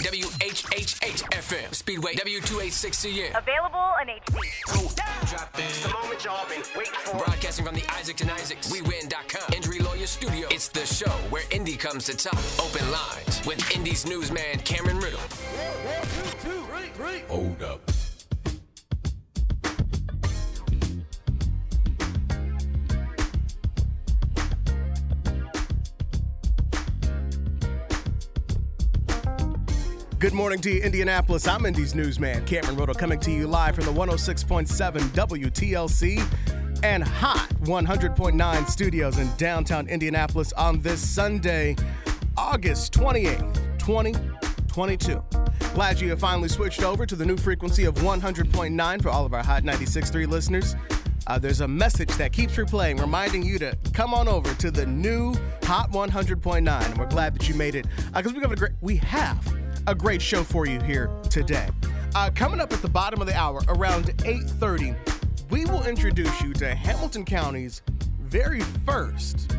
WHHH FM, Speedway W286CN. Available on HD. Drop in. The moment y'all been waiting for. Broadcasting from the Isaacs and Isaacs, WeWin.com, Injury Lawyer Studio. It's the show where Indy comes to talk. Open lines with Indy's newsman Cameron Riddle. Hold up. Good morning to you, Indianapolis. I'm Indy's newsman, Cameron Riddle, coming to you live from the 106.7 WTLC and Hot 100.9 studios in downtown Indianapolis on this Sunday, August 28th, 2022. Glad you have finally switched over to the new frequency of 100.9 for all of our Hot 96.3 listeners. Uh, there's a message that keeps replaying, reminding you to come on over to the new Hot 100.9. And we're glad that you made it because we have a great we have a great show for you here today. Uh, coming up at the bottom of the hour, around 8:30, we will introduce you to Hamilton County's very first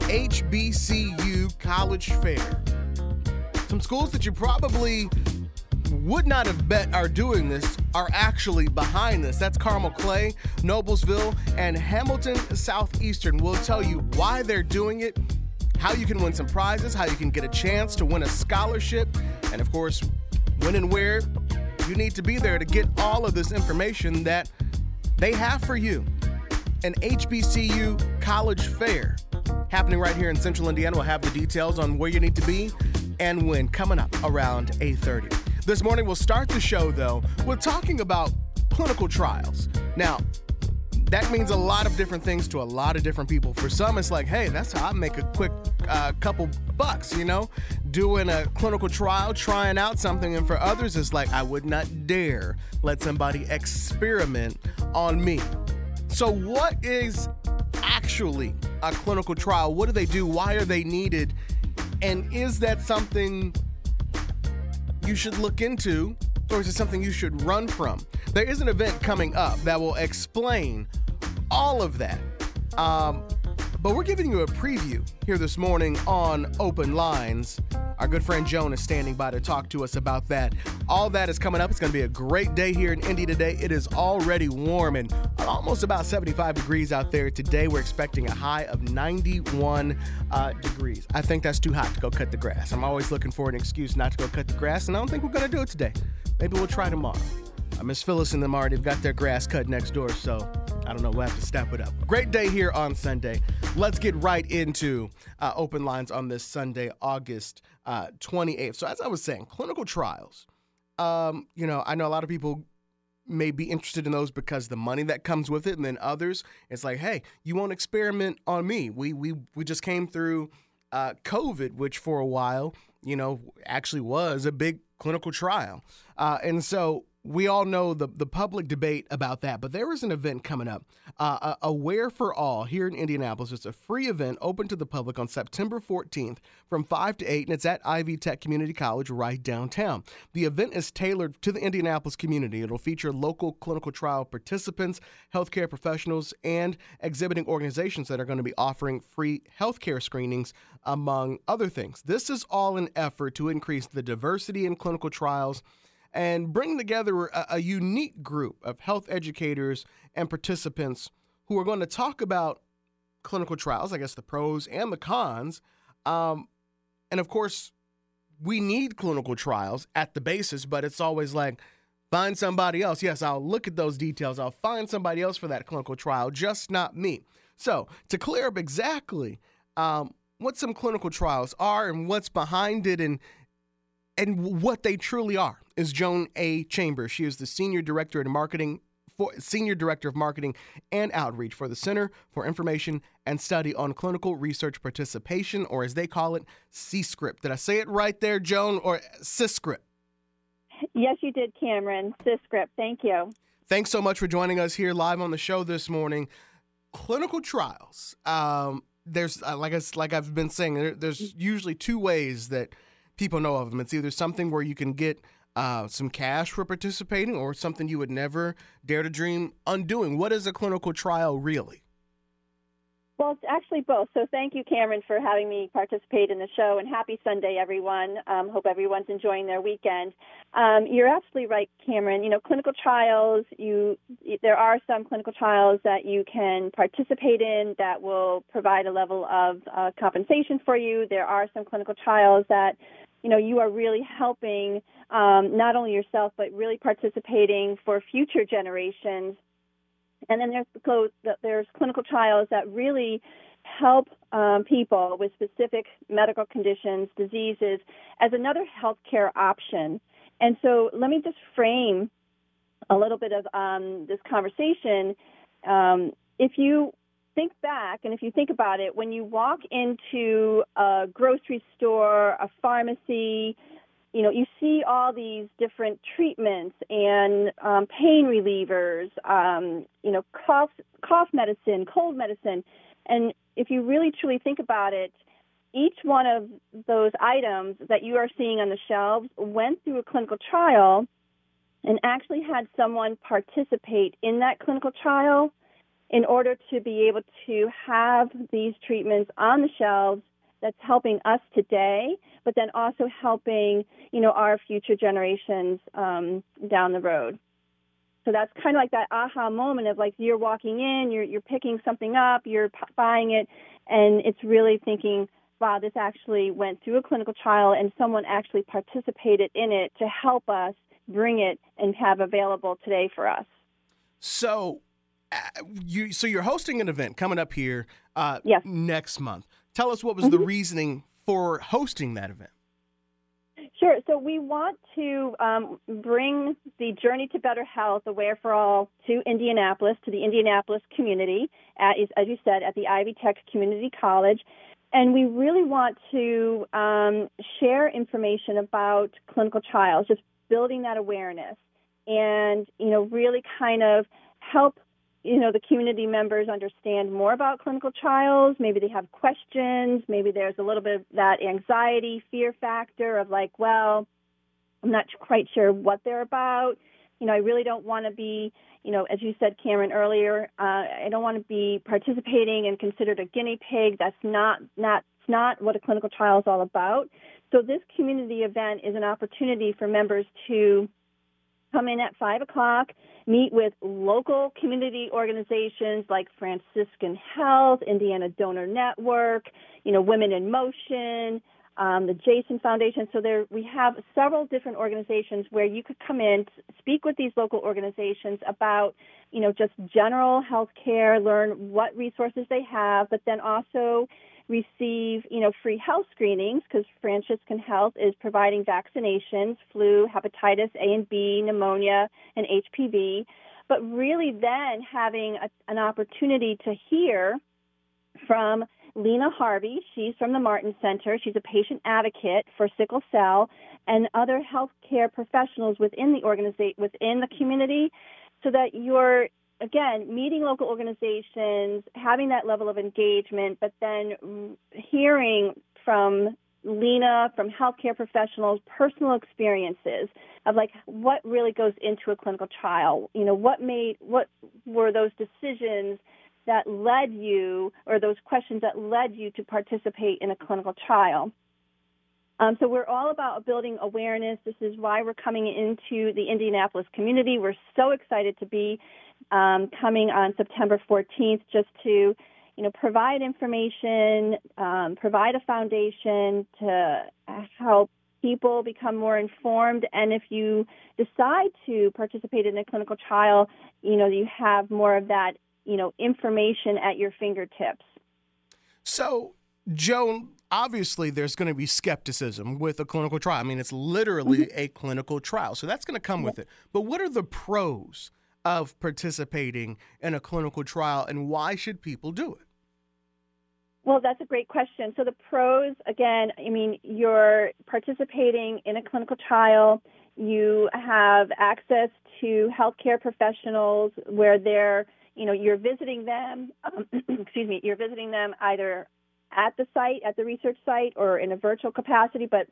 HBCU College Fair. Some schools that you probably would not have bet are doing this are actually behind this. That's Carmel Clay, Noblesville, and Hamilton Southeastern. We'll tell you why they're doing it, how you can win some prizes, how you can get a chance to win a scholarship, and of course, when and where you need to be there to get all of this information that they have for you. An HBCU college fair happening right here in Central Indiana. We'll have the details on where you need to be and when coming up around 8:30. This morning we'll start the show though with talking about clinical trials. Now, that means a lot of different things to a lot of different people. For some, it's like, hey, that's how I make a quick uh, couple bucks, you know, doing a clinical trial, trying out something. And for others, it's like, I would not dare let somebody experiment on me. So, what is actually a clinical trial? What do they do? Why are they needed? And is that something you should look into, or is it something you should run from? There is an event coming up that will explain all of that. Um, but we're giving you a preview here this morning on Open Lines. Our good friend Joan is standing by to talk to us about that. All that is coming up. It's going to be a great day here in Indy today. It is already warm and almost about 75 degrees out there today. We're expecting a high of 91 uh, degrees. I think that's too hot to go cut the grass. I'm always looking for an excuse not to go cut the grass, and I don't think we're going to do it today. Maybe we'll try tomorrow. Uh, Miss Phyllis and them already got their grass cut next door, so I don't know. We'll have to step it up. Great day here on Sunday. Let's get right into uh, open lines on this Sunday, August uh, 28th. So, as I was saying, clinical trials. Um, you know, I know a lot of people may be interested in those because the money that comes with it, and then others, it's like, hey, you won't experiment on me. We we we just came through uh, COVID, which for a while, you know, actually was a big clinical trial, uh, and so we all know the, the public debate about that, but there is an event coming up, uh, Aware for All here in Indianapolis. It's a free event open to the public on September 14th from 5 to 8, and it's at Ivy Tech Community College right downtown. The event is tailored to the Indianapolis community. It'll feature local clinical trial participants, healthcare professionals, and exhibiting organizations that are going to be offering free healthcare screenings, among other things. This is all an effort to increase the diversity in clinical trials and bring together a, a, unique group of health educators and participants who are going to talk about clinical trials, I guess the pros and the cons. Um, and of course, we need clinical trials at the basis, but it's always like, find somebody else. Yes, I'll look at those details. I'll find somebody else for that clinical trial, just not me. So, to clear up exactly um, what some clinical trials are and what's behind it and and what they truly are is Joan A. Chambers. She is the senior director of marketing for senior director of marketing and outreach for the Center for Information and Study on Clinical Research Participation, or as they call it, CISCRP. Did I say it right there, Joan, or CISCRP? Yes, you did, Cameron. CISCRP. Thank you. Thanks so much for joining us here live on the show this morning. Clinical trials. Um, there's uh, like I, like I've been saying, there, there's usually two ways that people know of them. It's either something where you can get uh, some cash for participating or something you would never dare to dream undoing. What is a clinical trial really? Well, it's actually both. So thank you, Cameron, for having me participate in the show, and happy Sunday, everyone. Um, hope everyone's enjoying their weekend. Um, you're absolutely right, Cameron. You know, clinical trials. You there are some clinical trials that you can participate in that will provide a level of uh, compensation for you. There are some clinical trials that you know you are really helping um, not only yourself but really participating for future generations and then there's there's clinical trials that really help um, people with specific medical conditions, diseases, as another healthcare option. And so, let me just frame a little bit of um, this conversation. Um, if you think back, and if you think about it, when you walk into a grocery store, a pharmacy, you know, you see all these different treatments and um, pain relievers, um, you know, cough, cough medicine, cold medicine. And if you really truly think about it, each one of those items that you are seeing on the shelves went through a clinical trial and actually had someone participate in that clinical trial in order to be able to have these treatments on the shelves that's helping us today, but then also helping, you know, our future generations um, down the road. So that's kind of like that aha moment of like you're walking in, you're you're picking something up, you're p- buying it, and it's really thinking, wow, this actually went through a clinical trial and someone actually participated in it to help us bring it and have available today for us. So, you so you're hosting an event coming up here uh, yes. next month. Tell us what was mm-hmm. the reasoning for hosting that event. Sure. So we want to um, bring the Journey to Better Health Aware for All to Indianapolis, to the Indianapolis community, at, as you said, at the Ivy Tech Community College. And we really want to um, share information about clinical trials, just building that awareness and, you know, really kind of help you know the community members understand more about clinical trials. Maybe they have questions. Maybe there's a little bit of that anxiety fear factor of like well i'm not quite sure what they're about. You know i really don't want to be you know as you said cameron earlier uh, i don't want to be participating and considered a guinea pig. That's not not not what a clinical trial is all about. So this community event is an opportunity for members to come in at five o'clock meet with local community organizations like Franciscan Health, Indiana Donor Network, you know, Women in Motion, um, the Jason Foundation. So there, we have several different organizations where you could come in, speak with these local organizations about, you know, just general health care, learn what resources they have, but then also receive, you know, free health screenings because Franciscan Health is providing vaccinations, flu, hepatitis A and B, pneumonia, and HPV. But really, then having a, an opportunity to hear from Lena Harvey. She's from the Martin Center. She's a patient advocate for sickle cell and other healthcare professionals within the organization, within the community, so that you're again, meeting local organizations, having that level of engagement, but then hearing from Lena, from healthcare professionals, personal experiences of like what really goes into a clinical trial. You know, what made, what were those decisions that led you, or those questions that led you to participate in a clinical trial? Um, so we're all about building awareness. This is why we're coming into the Indianapolis community. We're so excited to be um, coming on September 14th just to you know, provide information, um, provide a foundation to help people become more informed. And if you decide to participate in a clinical trial, you know, you have more of that, you know, information at your fingertips. So, Joan, obviously there's going to be skepticism with a clinical trial. I mean, it's literally mm-hmm. a clinical trial. So that's going to come with it. But what are the pros of participating in a clinical trial and why should people do it? Well, that's a great question. So, the pros, again, I mean, you're participating in a clinical trial, you have access to healthcare professionals where they're, you know, you're visiting them, um, excuse me, you're visiting them either at the site, at the research site, or in a virtual capacity, but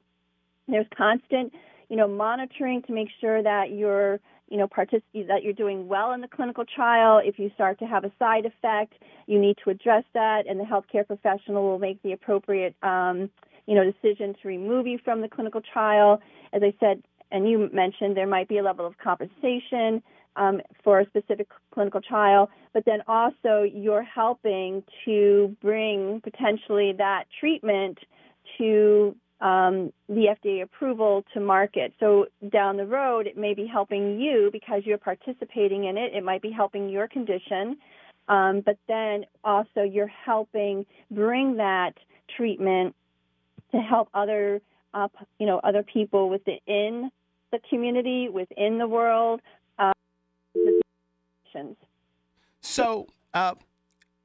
there's constant, you know, monitoring to make sure that you're you know, participate that you're doing well in the clinical trial. If you start to have a side effect, you need to address that, and the healthcare professional will make the appropriate, um, you know, decision to remove you from the clinical trial. As I said, and you mentioned, there might be a level of compensation um, for a specific clinical trial, but then also you're helping to bring potentially that treatment to um, the FDA approval to market. So down the road, it may be helping you because you're participating in it. It might be helping your condition, um, but then also you're helping bring that treatment to help other, uh, you know, other people within the community, within the world. Uh, so uh,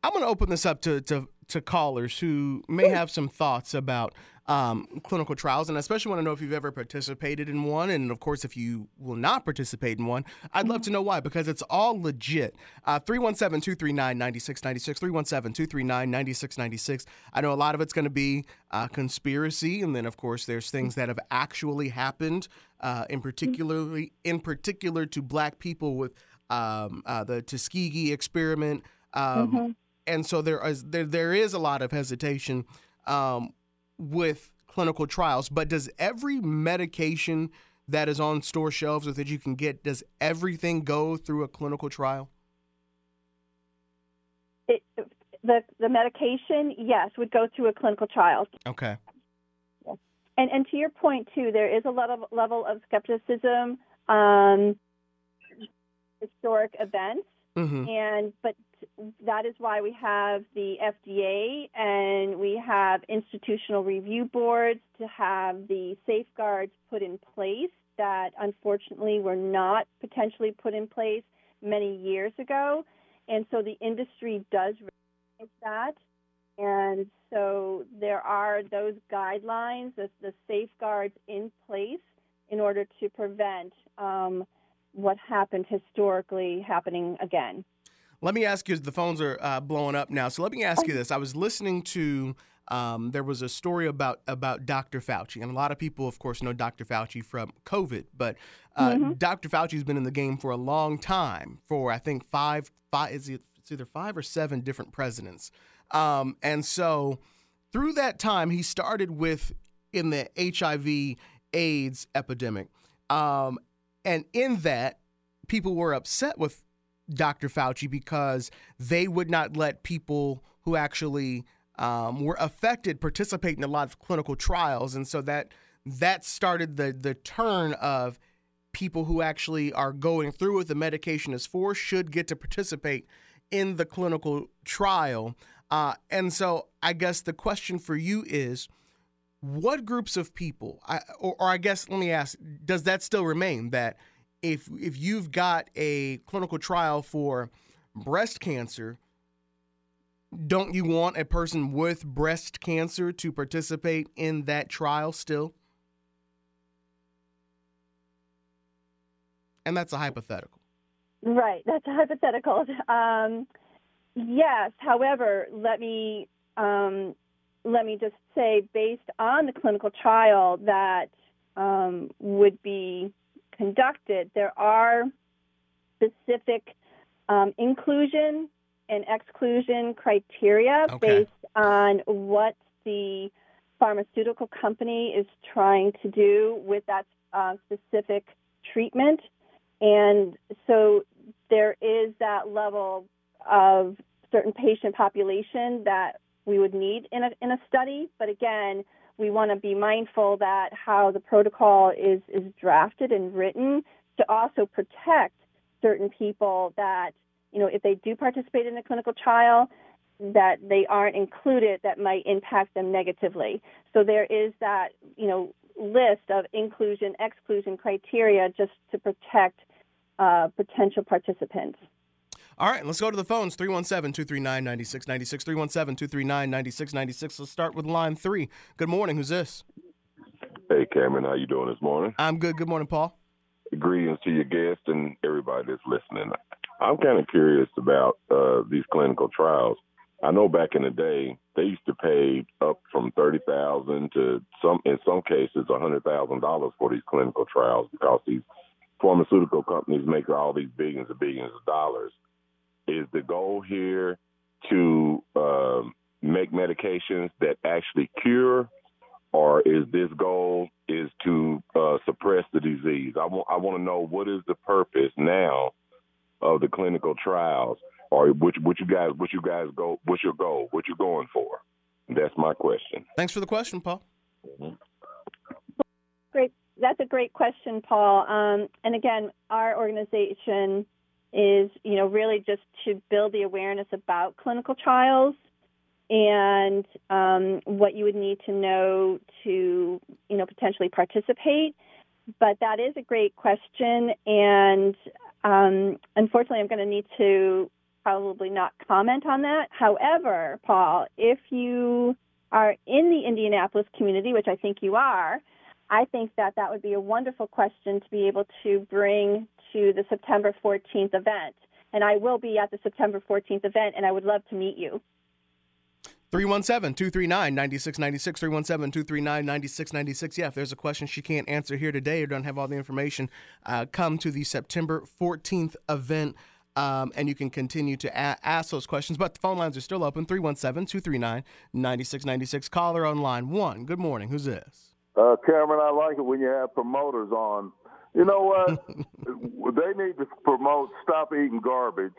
I'm going to open this up to, to to callers who may have some thoughts about um, clinical trials, and I especially want to know if you've ever participated in one, and of course, if you will not participate in one, I'd love to know why because it's all legit. Uh, 317 239 9696, 317 239 9696. I know a lot of it's going to be uh, conspiracy, and then of course, there's things that have actually happened, uh, in particularly in particular to black people with um, uh, the Tuskegee experiment. Um, mm-hmm and so there is there, there is a lot of hesitation um, with clinical trials. But does every medication that is on store shelves or that you can get does everything go through a clinical trial? It, the the medication, yes, would go through a clinical trial. Okay. And and to your point too, there is a lot of level of skepticism on historic events, mm-hmm. and but that is why we have the FDA and we have institutional review boards to have the safeguards put in place that unfortunately were not potentially put in place many years ago. And so the industry does recognize that. And so there are those guidelines, the, the safeguards in place in order to prevent um, what happened historically happening again. Let me ask you, the phones are uh, blowing up now. So let me ask you this. I was listening to, um, there was a story about, about Dr. Fauci. And a lot of people, of course, know Dr. Fauci from COVID. But uh, mm-hmm. Dr. Fauci's been in the game for a long time, for I think five, five is it, it's either five or seven different presidents. Um, and so through that time, he started with in the HIV AIDS epidemic. Um, and in that, people were upset with Dr. Fauci because they would not let people who actually um, were affected participate in a lot of clinical trials, and so that that started the the turn of people who actually are going through what the medication is for should get to participate in the clinical trial. Uh, and so, I guess the question for you is, what groups of people, I, or, or I guess let me ask, does that still remain that? if if you've got a clinical trial for breast cancer, don't you want a person with breast cancer to participate in that trial still? And that's a hypothetical. Right, that's a hypothetical. Um, yes, however, let me um, let me just say, based on the clinical trial that um, would be conducted, there are specific um, inclusion and exclusion criteria okay. based on what the pharmaceutical company is trying to do with that uh, specific treatment. And so there is that level of certain patient population that we would need in a, in a study. But again, we want to be mindful that how the protocol is, is drafted and written to also protect certain people that, you know, if they do participate in a clinical trial, that they aren't included that might impact them negatively. So there is that, you know, list of inclusion, exclusion criteria just to protect uh, potential participants. All right, let's go to the phones 317 239 9696. 317 239 9696. Let's start with line three. Good morning. Who's this? Hey, Cameron. How you doing this morning? I'm good. Good morning, Paul. Greetings to your guest and everybody that's listening. I'm kind of curious about uh, these clinical trials. I know back in the day they used to pay up from thirty thousand to some, in some cases, a hundred thousand dollars for these clinical trials because these pharmaceutical companies make all these billions and billions of dollars. Is the goal here to um, make medications that actually cure, or is this goal is to uh, suppress the disease? I want I want to know what is the purpose now of the clinical trials, or what what you guys what you guys go what's your goal? What you're going for? That's my question. Thanks for the question, Paul. Mm-hmm. Great. That's a great question, Paul. Um, and again, our organization is, you know, really just to build the awareness about clinical trials and um, what you would need to know to, you know, potentially participate. But that is a great question, and um, unfortunately, I'm going to need to probably not comment on that. However, Paul, if you are in the Indianapolis community, which I think you are, I think that that would be a wonderful question to be able to bring to the September 14th event. And I will be at the September 14th event, and I would love to meet you. 317 239 9696. 317 239 9696. Yeah, if there's a question she can't answer here today or don't have all the information, uh, come to the September 14th event. Um, and you can continue to a- ask those questions. But the phone lines are still open 317 239 9696. Caller on line one. Good morning. Who's this? Uh, Cameron, I like it when you have promoters on. You know what? they need to promote stop eating garbage,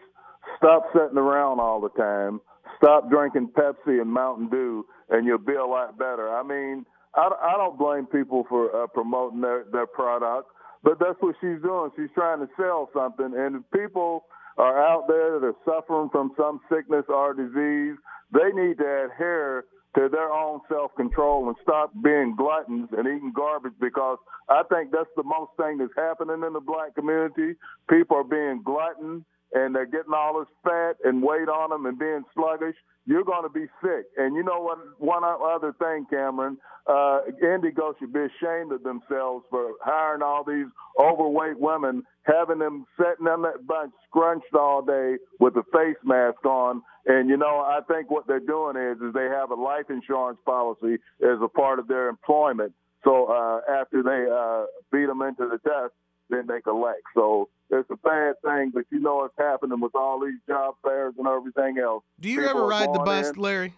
stop sitting around all the time, stop drinking Pepsi and Mountain Dew, and you'll be a lot better. I mean, I, I don't blame people for uh, promoting their, their product, but that's what she's doing. She's trying to sell something, and people are out there that are suffering from some sickness or disease, they need to adhere to their own self control and stop being gluttons and eating garbage because I think that's the most thing that's happening in the black community. People are being glutton and they're getting all this fat and weight on them and being sluggish, you're going to be sick. And you know what? One other thing, Cameron, uh, IndyGo should be ashamed of themselves for hiring all these overweight women, having them sitting on that bunch scrunched all day with a face mask on. And you know, I think what they're doing is, is they have a life insurance policy as a part of their employment. So uh, after they uh, beat them into the test, then they collect. So it's a bad thing, but you know it's happening with all these job fairs and everything else. Do you People ever ride the bus, in. Larry?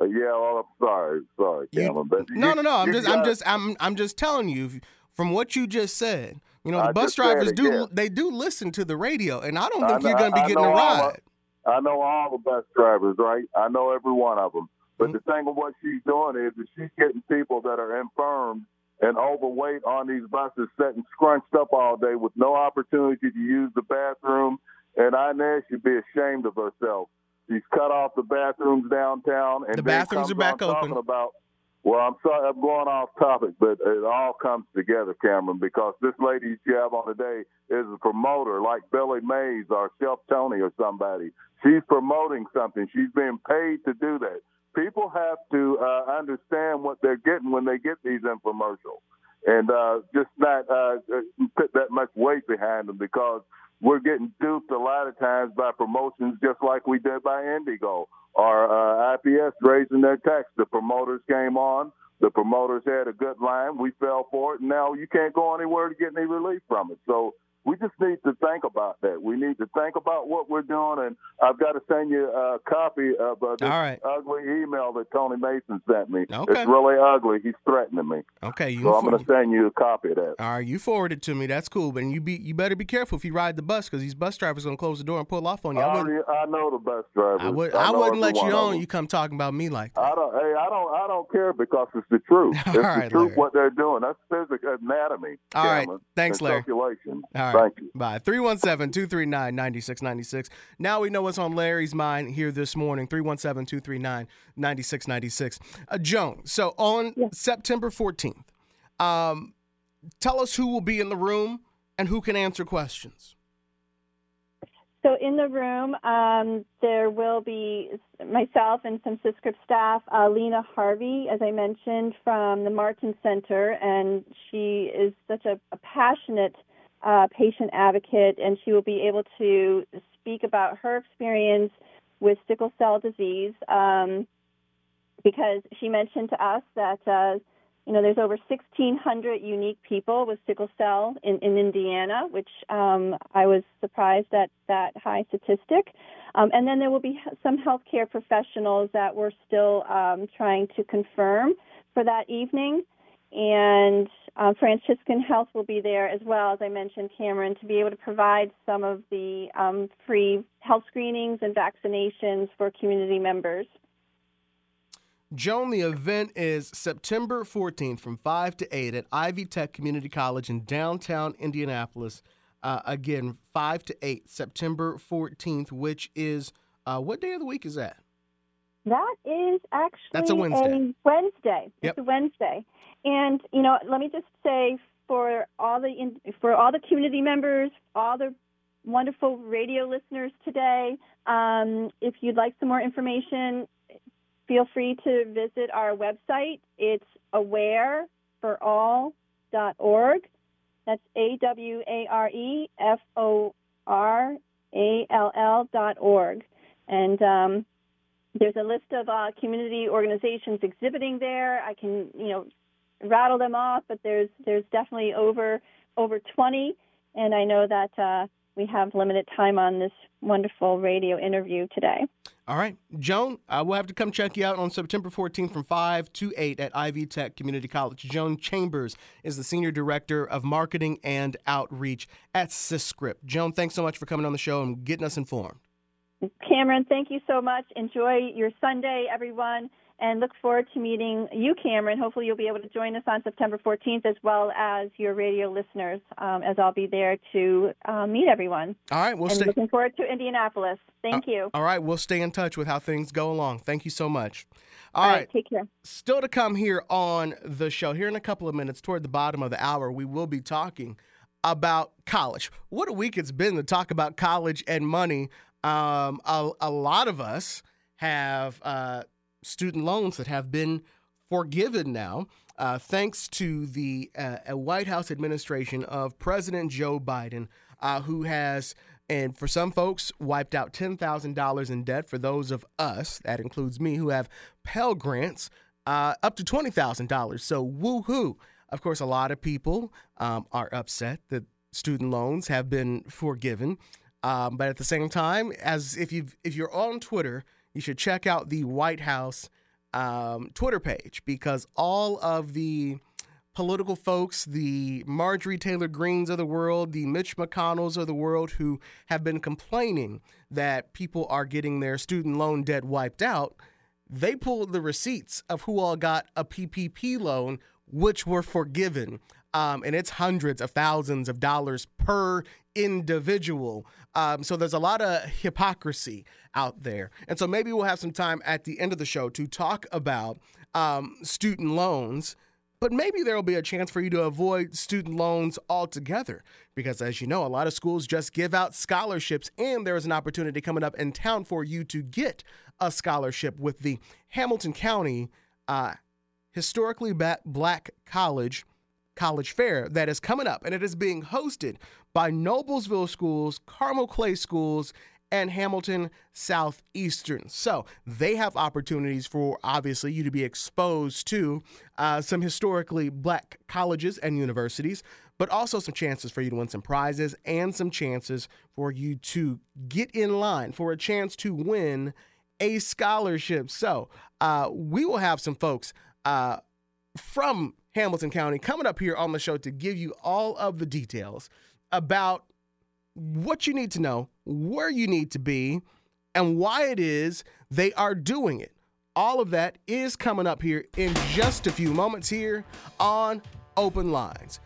Uh, yeah, well, I'm sorry, sorry, Cameron. But no, no, no. I'm just, I'm just, I'm, I'm just telling you from what you just said. You know, the I bus drivers do, they do listen to the radio, and I don't think know, you're going to be getting a ride. All, I know all the bus drivers, right? I know every one of them. But mm-hmm. the thing of what she's doing is that she's getting people that are infirm and overweight on these buses, sitting scrunched up all day with no opportunity to use the bathroom. And Inez should be ashamed of herself. She's cut off the bathrooms downtown, and the bathrooms are back open. About, well, I'm sorry, I'm going off topic, but it all comes together, Cameron, because this lady you have on today is a promoter, like Billy Mays or Chef Tony or somebody. She's promoting something. She's being paid to do that people have to uh, understand what they're getting when they get these infomercials, and uh, just not uh, put that much weight behind them because we're getting duped a lot of times by promotions, just like we did by IndyGo or uh, IPS raising their tax. The promoters came on. The promoters had a good line. We fell for it. And now you can't go anywhere to get any relief from it. So we just need to think about that. We need to think about what we're doing, and I've got to send you a copy of uh, this right. ugly email that Tony Mason sent me. Okay. It's really ugly. He's threatening me. Okay, you so I'm going to send you a copy of that. All right, you forward it to me. That's cool, but you be you better be careful if you ride the bus because these bus drivers going to close the door and pull off on you. I, I, I know the bus drivers. I, would, I, I wouldn't let you on. You come talking about me like that. I don't. Hey, I don't. I don't care because it's the truth. it's right, the truth. Larry. What they're doing. That's physical anatomy. All right. Thanks, Larry. All right. Thank you. Bye. 317 239 9696. Now we know what's on Larry's mind here this morning. 317 239 9696. Uh, Joan, so on September 14th, um, tell us who will be in the room and who can answer questions. So in the room, um, there will be myself and some CISCRP staff. Uh, Lena Harvey, as I mentioned, from the Martin Center, and she is such a, a passionate uh, patient advocate, and she will be able to speak about her experience with sickle cell disease um, because she mentioned to us that uh, you know, there's over 1,600 unique people with sickle cell in, in Indiana, which um, I was surprised at that high statistic. Um, and then there will be some healthcare professionals that we're still um, trying to confirm for that evening. And uh, Franciscan Health will be there as well, as I mentioned, Cameron, to be able to provide some of the um, free health screenings and vaccinations for community members. Joan, the event is September 14th from 5 to 8 at Ivy Tech Community College in downtown Indianapolis. Uh, again, 5 to 8, September 14th, which is uh, what day of the week is that? That is actually That's a Wednesday. A Wednesday. Yep. It's a Wednesday. And you know, let me just say for all the for all the community members, all the wonderful radio listeners today, um, if you'd like some more information, feel free to visit our website. It's awareforall.org. That's A W A R E F O R A L L dot org. And um, there's a list of uh, community organizations exhibiting there. I can, you know, rattle them off, but there's there's definitely over over 20, and I know that uh, we have limited time on this wonderful radio interview today. All right. Joan, uh, we'll have to come check you out on September 14th from 5 to 8 at Ivy Tech Community College. Joan Chambers is the Senior Director of Marketing and Outreach at CISCRP. Joan, thanks so much for coming on the show and getting us informed. Cameron, thank you so much. Enjoy your Sunday, everyone, and look forward to meeting you, Cameron. Hopefully, you'll be able to join us on September 14th, as well as your radio listeners, um, as I'll be there to uh, meet everyone. All right. We'll and stay. looking forward to Indianapolis. Thank Uh, you. All right. We'll stay in touch with how things go along. Thank you so much. All All right, right. take care. Still to come here on the show, here in a couple of minutes, toward the bottom of the hour, we will be talking about college. What a week it's been to talk about college and money. Um, a, a lot of us have uh, student loans that have been forgiven now, uh, thanks to the uh, White House administration of President Joe Biden, uh, who has, and for some folks, wiped out $10,000 in debt. For those of us, that includes me, who have Pell Grants, uh, up to $20,000. So, woohoo. Of course, a lot of people um, are upset that student loans have been forgiven. Um, but at the same time, as if you if you're on Twitter, you should check out the White House um, Twitter page because all of the political folks, the Marjorie Taylor Greens of the world, the Mitch McConnells of the world, who have been complaining that people are getting their student loan debt wiped out, they pulled the receipts of who all got a PPP loan, which were forgiven. Um, and it's hundreds of thousands of dollars per individual. Um, so there's a lot of hypocrisy out there. And so maybe we'll have some time at the end of the show to talk about um, student loans. But maybe there will be a chance for you to avoid student loans altogether. Because as you know, a lot of schools just give out scholarships, and there is an opportunity coming up in town for you to get a scholarship with the Hamilton County uh, Historically Black College College Fair that is coming up, and it is being hosted by Noblesville Schools, Carmel Clay Schools, and Hamilton Southeastern. So they have opportunities for obviously you to be exposed to uh, some historically black colleges and universities, but also some chances for you to win some prizes and some chances for you to get in line for a chance to win a scholarship. So uh, we will have some folks uh, from Hamilton County coming up here on the show to give you all of the details about what you need to know, where you need to be, and why it is they are doing it. All of that is coming up here in just a few moments here on Open Lines.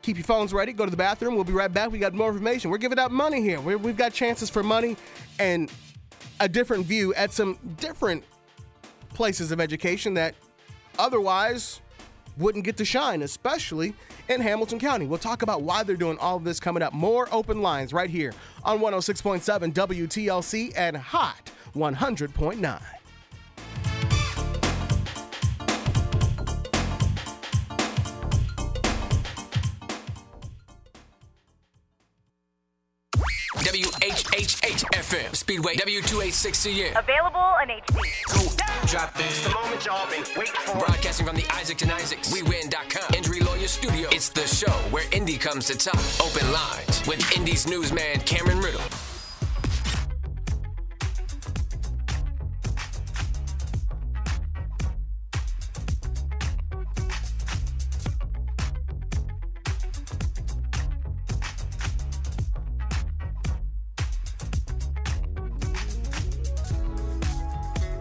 Keep your phones ready. Go to the bathroom. We'll be right back. We got more information. We're giving out money here. we we've got chances for money and a different view at some different places of education that otherwise wouldn't get to shine, especially in Hamilton County. We'll talk about why they're doing all of this coming up. More open lines right here on 106.7 WTLC and Hot 100.9. WHHH FM, Speedway W286CN. Available in HD. Drop this. The moment y'all been waiting for. Broadcasting from the Isaacs and Isaacs, WeWin.com, Injury Lawyer Studio. It's the show where Indy comes to talk. Open lines with Indy's newsman Cameron Riddle.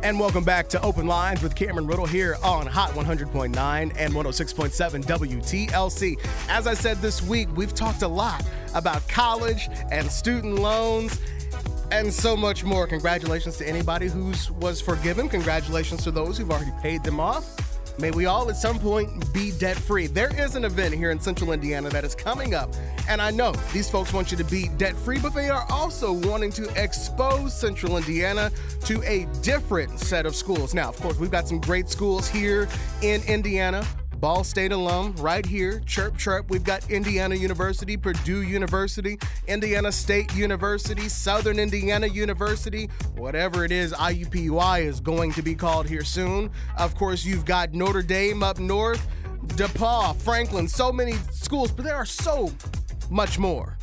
And welcome back to Open Lines with Cameron Riddle here on Hot 100.9 and 106.7 WTLC. As I said this week, we've talked a lot about college and student loans and so much more. Congratulations to anybody who was forgiven. Congratulations to those who've already paid them off. May we all at some point be debt free. There is an event here in central Indiana that is coming up, and I know these folks want you to be debt free, but they are also wanting to expose central Indiana to a different set of schools. Now, of course, we've got some great schools here in Indiana. Ball State alum right here, chirp chirp. We've got Indiana University, Purdue University, Indiana State University, Southern Indiana University, whatever it is, IUPUI is going to be called here soon. Of course, you've got Notre Dame up north, DePauw, Franklin, so many schools, but there are so much more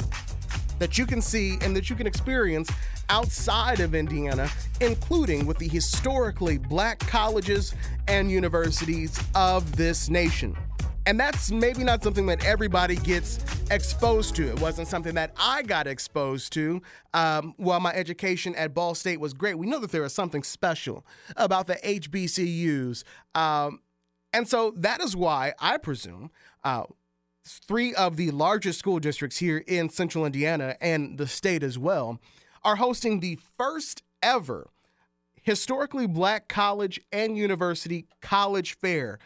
that you can see and that you can experience outside of Indiana, including with the historically black colleges and universities of this nation. And that's maybe not something that everybody gets exposed to. It wasn't something that I got exposed to. Um, while my education at Ball State was great, we know that there is something special about the HBCUs. Um, and so that is why I presume uh, three of the largest school districts here in central Indiana and the state as well are hosting the first ever historically black college and university college fair.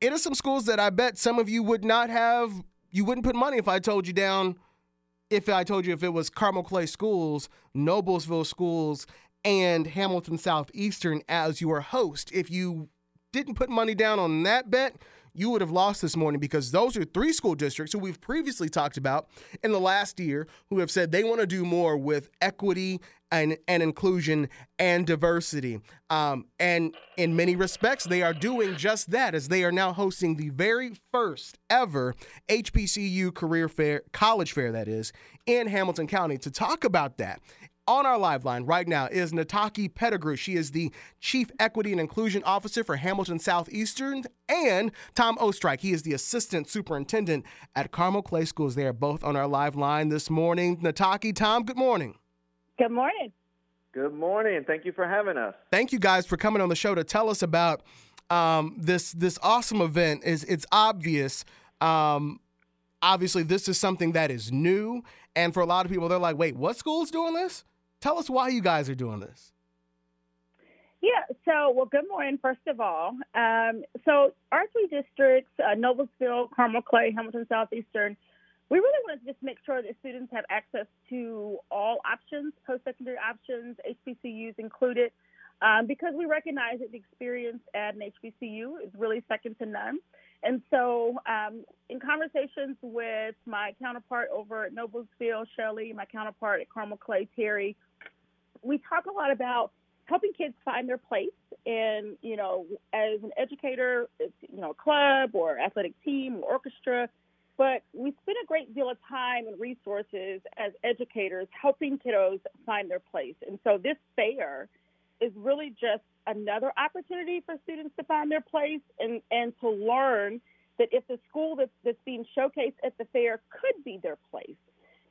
It is some schools that I bet some of you would not have, you wouldn't put money if I told you down, if I told you if it was Carmel Clay Schools, Noblesville Schools, and Hamilton Southeastern as your host. If you didn't put money down on that bet, you would have lost this morning because those are three school districts who we've previously talked about in the last year who have said they want to do more with equity and, and inclusion and diversity. Um, and in many respects, they are doing just that as they are now hosting the very first ever HBCU career fair, college fair, that is, in Hamilton County. To talk about that on our live line right now is Nataki Pettigrew. She is the Chief Equity and Inclusion Officer for Hamilton Southeastern, and Tom Oestreich. He is the Assistant Superintendent at Carmel Clay Schools. They are both on our live line this morning. Nataki, Tom, good morning. Good morning. Good morning. Thank you for having us. Thank you guys for coming on the show to tell us about um, this this awesome event. Is it's obvious. Um, obviously, this is something that is new, and for a lot of people, they're like, "Wait, what school's doing this?" Tell us why you guys are doing this. Yeah, so, well, good morning, first of all. Um, so, our three districts, uh, Noblesville, Carmel Clay, Hamilton Southeastern, we really want to just make sure that students have access to all options, post secondary options, HBCUs included, um, because we recognize that the experience at an HBCU is really second to none. And so, um, in conversations with my counterpart over at Noblesville, Shelley, my counterpart at Carmel Clay, Terry, we talk a lot about helping kids find their place and you know as an educator it's you know a club or athletic team or orchestra but we spend a great deal of time and resources as educators helping kiddos find their place. And so this fair is really just another opportunity for students to find their place and and to learn that if the school that's, that's being showcased at the fair could be their place.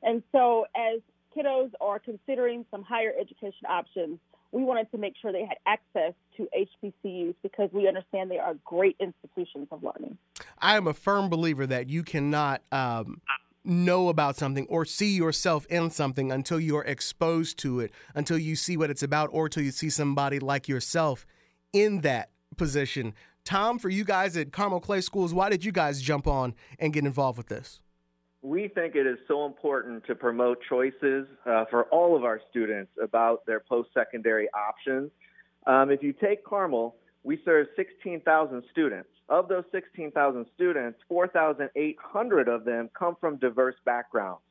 And so as kiddos are considering some higher education options, we wanted to make sure they had access to HBCUs because we understand they are great institutions of learning. I am a firm believer that you cannot um, know about something or see yourself in something until you're exposed to it, until you see what it's about, or until you see somebody like yourself in that position. Tom, for you guys at Carmel Clay Schools, why did you guys jump on and get involved with this? We think it is so important to promote choices uh, for all of our students about their post secondary options. Um, if you take Carmel, we serve 16,000 students. Of those 16,000 students, 4,800 of them come from diverse backgrounds.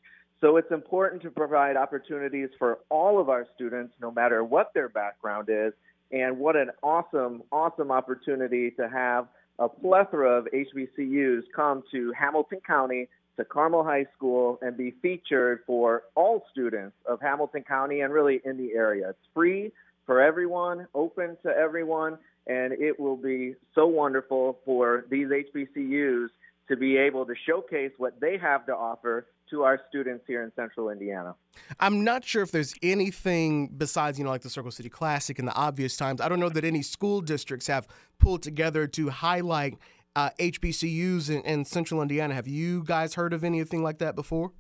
So it's important to provide opportunities for all of our students, no matter what their background is. And what an awesome, awesome opportunity to have a plethora of HBCUs come to Hamilton County, to Carmel High School, and be featured for all students of Hamilton County and really in the area. It's free for everyone, open to everyone, and it will be so wonderful for these HBCUs to be able to showcase what they have to offer to our students here in central Indiana. I'm not sure if there's anything besides, you know, like the Circle City Classic and the obvious times. I don't know that any school districts have pulled together to highlight uh, HBCUs in, in central Indiana. Have you guys heard of anything like that before?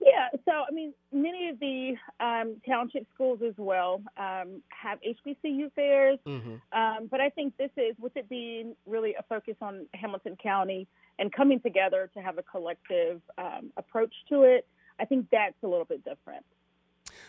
Yeah, so I mean, many of the um, township schools as well um, have HBCU fairs, mm-hmm. um, but I think this is, with it being really a focus on Hamilton County and coming together to have a collective um, approach to it, I think that's a little bit different.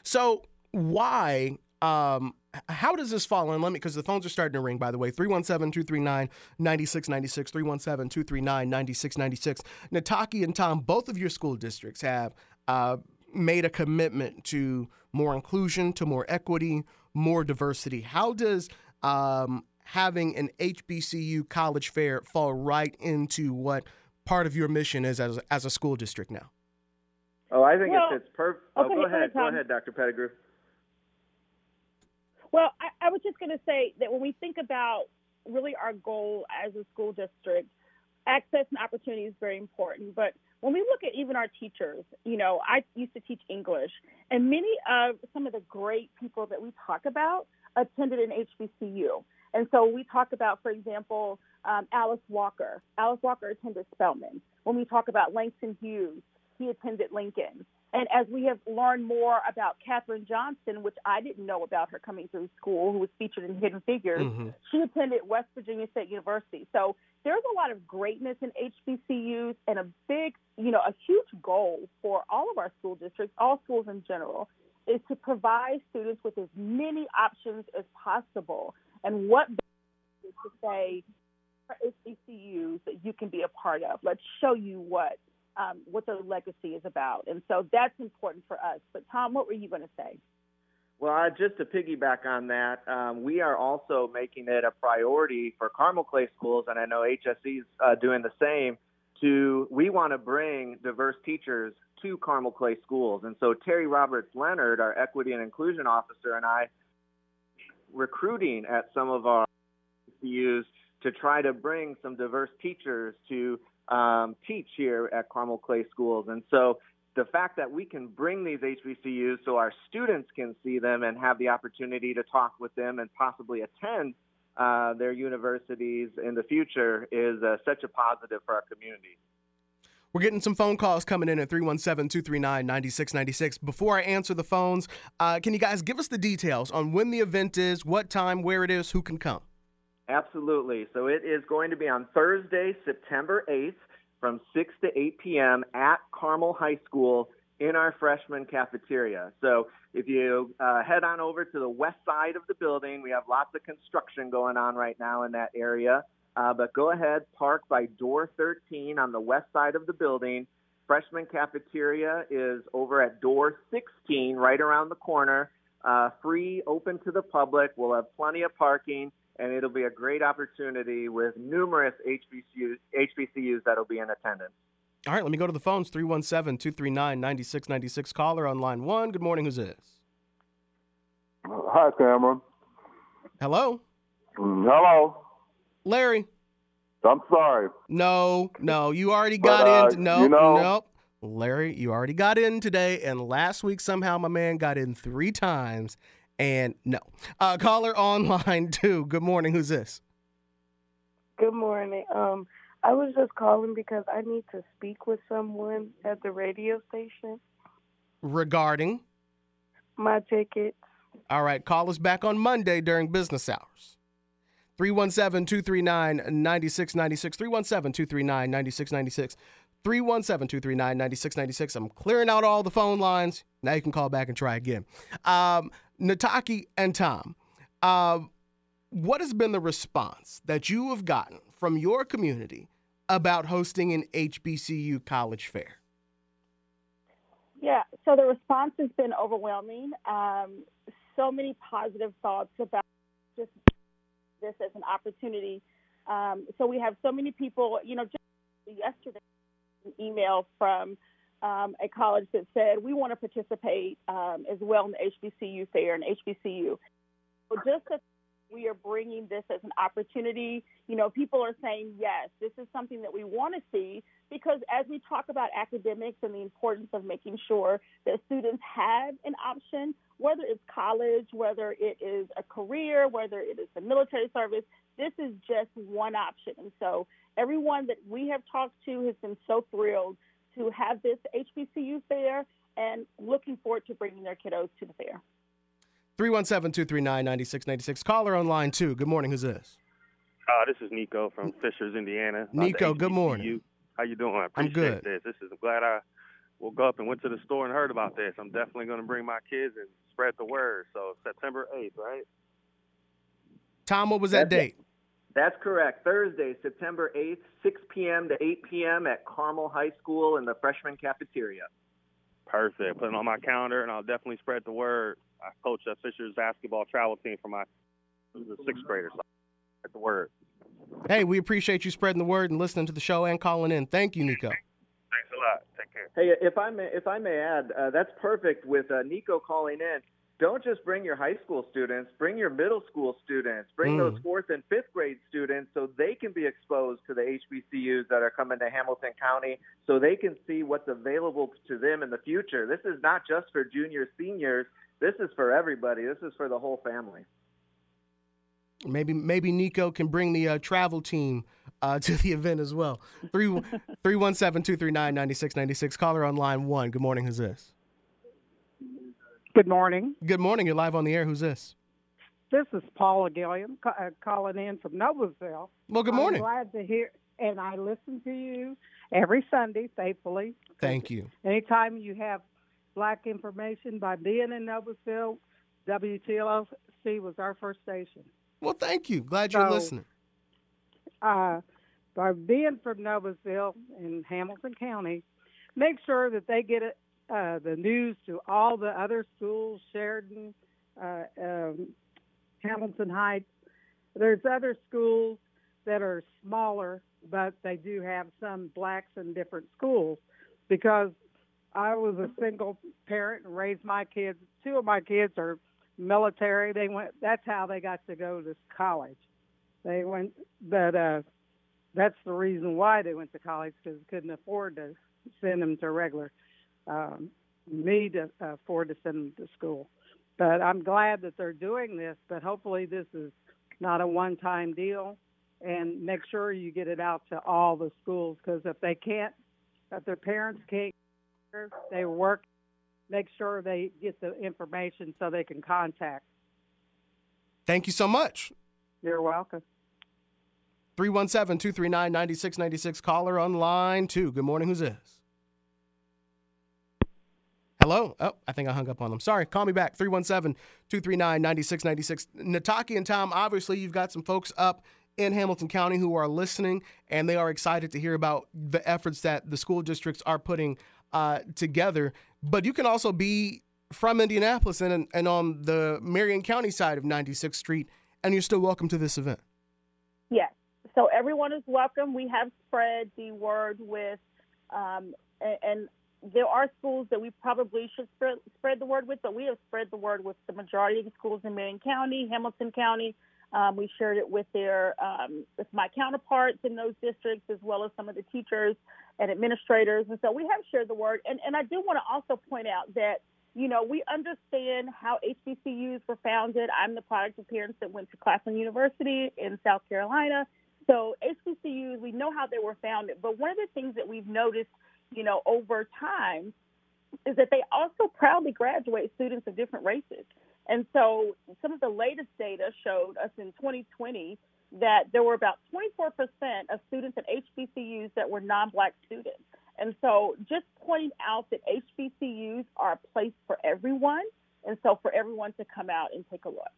So, why um, how does this fall in? Let me, because the phones are starting to ring, by the way. 317 239 9696, 317 239 9696. Nataki and Tom, both of your school districts have uh, made a commitment to more inclusion, to more equity, more diversity. How does um, having an HBCU college fair fall right into what part of your mission is as, as a school district now? Oh, I think well, it fits perfect. Oh, okay, go ahead. Go ahead, Dr. Pettigrew. Well, I, I was just going to say that when we think about really our goal as a school district, access and opportunity is very important. But when we look at even our teachers, you know, I used to teach English, and many of some of the great people that we talk about attended an HBCU. And so we talk about, for example, um, Alice Walker. Alice Walker attended Spelman. When we talk about Langston Hughes, he attended Lincoln. And as we have learned more about Katherine Johnson, which I didn't know about her coming through school, who was featured in Hidden Figures, mm-hmm. she attended West Virginia State University. So there's a lot of greatness in HBCUs and a big, you know, a huge goal for all of our school districts, all schools in general, is to provide students with as many options as possible. And what is to say HBCUs that you can be a part of. Let's show you what um, what their legacy is about. And so that's important for us. But Tom, what were you going to say? Well, uh, just to piggyback on that, um, we are also making it a priority for Carmel Clay schools, and I know HSE is uh, doing the same. To we want to bring diverse teachers to Carmel Clay schools, and so Terry Roberts Leonard, our equity and inclusion officer, and I recruiting at some of our CUs to try to bring some diverse teachers to um, teach here at Carmel Clay Schools. And so the fact that we can bring these HBCUs so our students can see them and have the opportunity to talk with them and possibly attend uh, their universities in the future is uh, such a positive for our community. We're getting some phone calls coming in at 317 239 9696. Before I answer the phones, uh, can you guys give us the details on when the event is, what time, where it is, who can come? Absolutely. So it is going to be on Thursday, September 8th from 6 to 8 p.m. at Carmel High School in our freshman cafeteria. So if you uh, head on over to the west side of the building, we have lots of construction going on right now in that area. Uh, but go ahead, park by door 13 on the west side of the building. Freshman cafeteria is over at door 16, right around the corner. Uh, free, open to the public. We'll have plenty of parking and it'll be a great opportunity with numerous HBCUs, HBCUs that'll be in attendance. All right, let me go to the phones 317 239 9696. Caller on line one. Good morning. Who's this? Hi, Cameron. Hello. Mm, hello. Larry. I'm sorry. No, no, you already got but, uh, in. No, you know, no. Larry, you already got in today, and last week somehow my man got in three times, and no. Uh, caller online too. Good morning. Who's this? Good morning. Um, I was just calling because I need to speak with someone at the radio station regarding my tickets. All right, call us back on Monday during business hours. 317 239 9696. 317 239 9696. 317 239 9696. I'm clearing out all the phone lines. Now you can call back and try again. Um, Nataki and Tom, uh, what has been the response that you have gotten from your community about hosting an HBCU college fair? Yeah, so the response has been overwhelming. Um, so many positive thoughts about just this as an opportunity. Um, so we have so many people, you know, just yesterday, an email from um, a college that said we want to participate um, as well in the HBCU fair and HBCU. So just that we are bringing this as an opportunity, you know, people are saying yes, this is something that we want to see because as we talk about academics and the importance of making sure that students have an option, whether it's college, whether it is a career, whether it is the military service, this is just one option. And so everyone that we have talked to has been so thrilled to have this HBCU fair and looking forward to bringing their kiddos to the fair. 317 239 9696. Caller on line two. Good morning. Who's this? Uh, this is Nico from Fishers, Indiana. Nico, good morning. How you doing? I I'm good. this. This is I'm glad I woke up and went to the store and heard about this. I'm definitely going to bring my kids and spread the word. So September 8th, right? Tom, what was that That's it. Date? That's correct. Thursday, September 8th, 6 p.m. to 8 p.m. at Carmel High School in the freshman cafeteria. Perfect. Put it on my calendar, and I'll definitely spread the word. I coach a Fishers basketball travel team for my the sixth graders. So spread the word. Hey, we appreciate you spreading the word and listening to the show and calling in. Thank you, Nico. Thanks a lot. Take care. Hey, if I may, if I may add, uh, that's perfect with uh, Nico calling in. Don't just bring your high school students, bring your middle school students, bring Mm. those fourth and fifth grade students so they can be exposed to the HBCUs that are coming to Hamilton County so they can see what's available to them in the future. This is not just for juniors, seniors. This is for everybody. This is for the whole family. Maybe maybe Nico can bring the uh, travel team uh, to the event as well. 317 239 9696. Caller on line one. Good morning. Who's this? Good morning. Good morning. You're live on the air. Who's this? This is Paula Gilliam uh, calling in from Noblesville. Well, good morning. I'm glad to hear, and I listen to you every Sunday faithfully. Thank you. Anytime you have black information by being in Noblesville, WTLC was our first station. Well, thank you. Glad you're listening. uh, by being from Noblesville in Hamilton County, make sure that they get it, uh, the news to all the other schools, Sheridan, uh, um, Hamilton Heights. There's other schools that are smaller, but they do have some blacks in different schools because I was a single parent and raised my kids. Two of my kids are military. They went. That's how they got to go to college. They went, but uh, that's the reason why they went to college because couldn't afford to send them to regular. Um, me to afford to send them to school. But I'm glad that they're doing this. But hopefully, this is not a one-time deal, and make sure you get it out to all the schools because if they can't, if their parents can't, they work. Make sure they get the information so they can contact. Thank you so much. You're welcome. 317 239 9696. Caller on line two. Good morning. Who's this? Hello? Oh, I think I hung up on them. Sorry. Call me back. 317 239 9696. Nataki and Tom, obviously, you've got some folks up in Hamilton County who are listening, and they are excited to hear about the efforts that the school districts are putting uh, together. But you can also be from Indianapolis and, and on the Marion County side of 96th Street, and you're still welcome to this event. Yes. So everyone is welcome. We have spread the word with, um, and, and there are schools that we probably should spread, spread the word with, but we have spread the word with the majority of the schools in Marion County, Hamilton County. Um, we shared it with their um, with my counterparts in those districts, as well as some of the teachers and administrators. And so we have shared the word. And, and I do want to also point out that you know, we understand how HBCUs were founded. I'm the product of parents that went to Claflin University in South Carolina. So HBCUs, we know how they were founded. But one of the things that we've noticed, you know, over time is that they also proudly graduate students of different races. And so some of the latest data showed us in 2020 that there were about 24% of students at HBCUs that were non-black students. And so just pointing out that HBCUs are a place for everyone, and so for everyone to come out and take a look.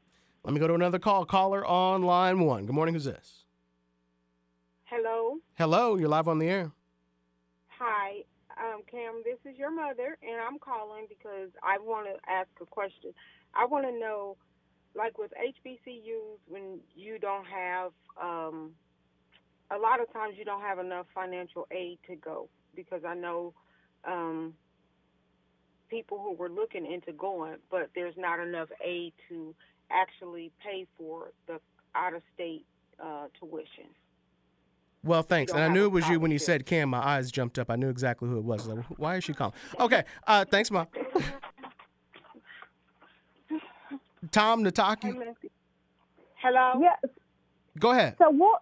Let me go to another call. Caller on line one. Good morning. Who's this? Hello. Hello. You're live on the air. Hi. Um, Cam, this is your mother, and I'm calling because I want to ask a question. I want to know, like with HBCUs, when you don't have, um, a lot of times you don't have enough financial aid to go because I know um, people who were looking into going, but there's not enough aid to actually pay for the out of state uh, tuition. Well, thanks. And I knew it was you when you scholarship. said Cam. My eyes jumped up. I knew exactly who it was. Like, why is she calling? Okay. Uh, thanks, Mom. Tom Nataki, Hello. Yes. go ahead. So what?